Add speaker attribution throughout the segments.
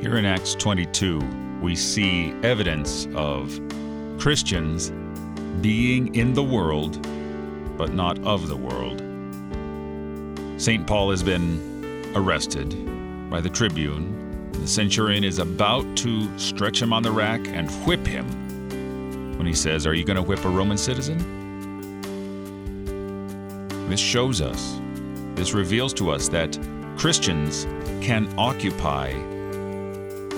Speaker 1: Here in Acts 22, we see evidence of Christians being in the world, but not of the world. St. Paul has been arrested by the tribune. The centurion is about to stretch him on the rack and whip him when he says, Are you going to whip a Roman citizen? This shows us, this reveals to us that Christians can occupy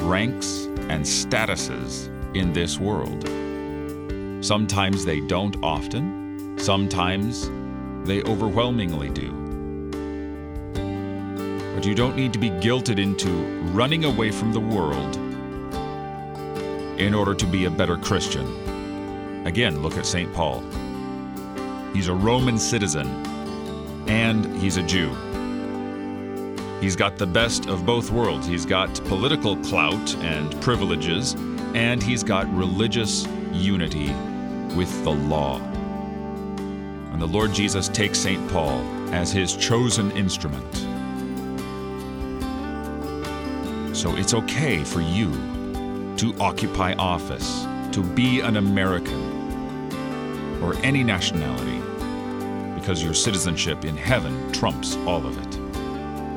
Speaker 1: ranks and statuses in this world. Sometimes they don't often, sometimes they overwhelmingly do. But you don't need to be guilted into running away from the world in order to be a better Christian. Again, look at St. Paul. He's a Roman citizen and he's a Jew. He's got the best of both worlds. He's got political clout and privileges, and he's got religious unity with the law. And the Lord Jesus takes St. Paul as his chosen instrument. So it's okay for you to occupy office, to be an American, or any nationality, because your citizenship in heaven trumps all of it.